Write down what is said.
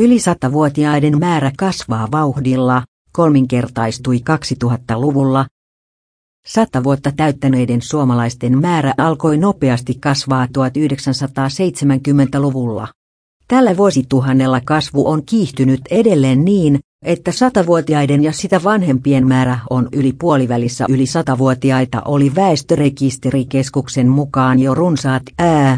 Yli satavuotiaiden määrä kasvaa vauhdilla, kolminkertaistui 2000-luvulla. Sata vuotta täyttäneiden suomalaisten määrä alkoi nopeasti kasvaa 1970-luvulla. Tällä vuosituhannella kasvu on kiihtynyt edelleen niin, että satavuotiaiden ja sitä vanhempien määrä on yli puolivälissä yli satavuotiaita oli väestörekisterikeskuksen mukaan jo runsaat ää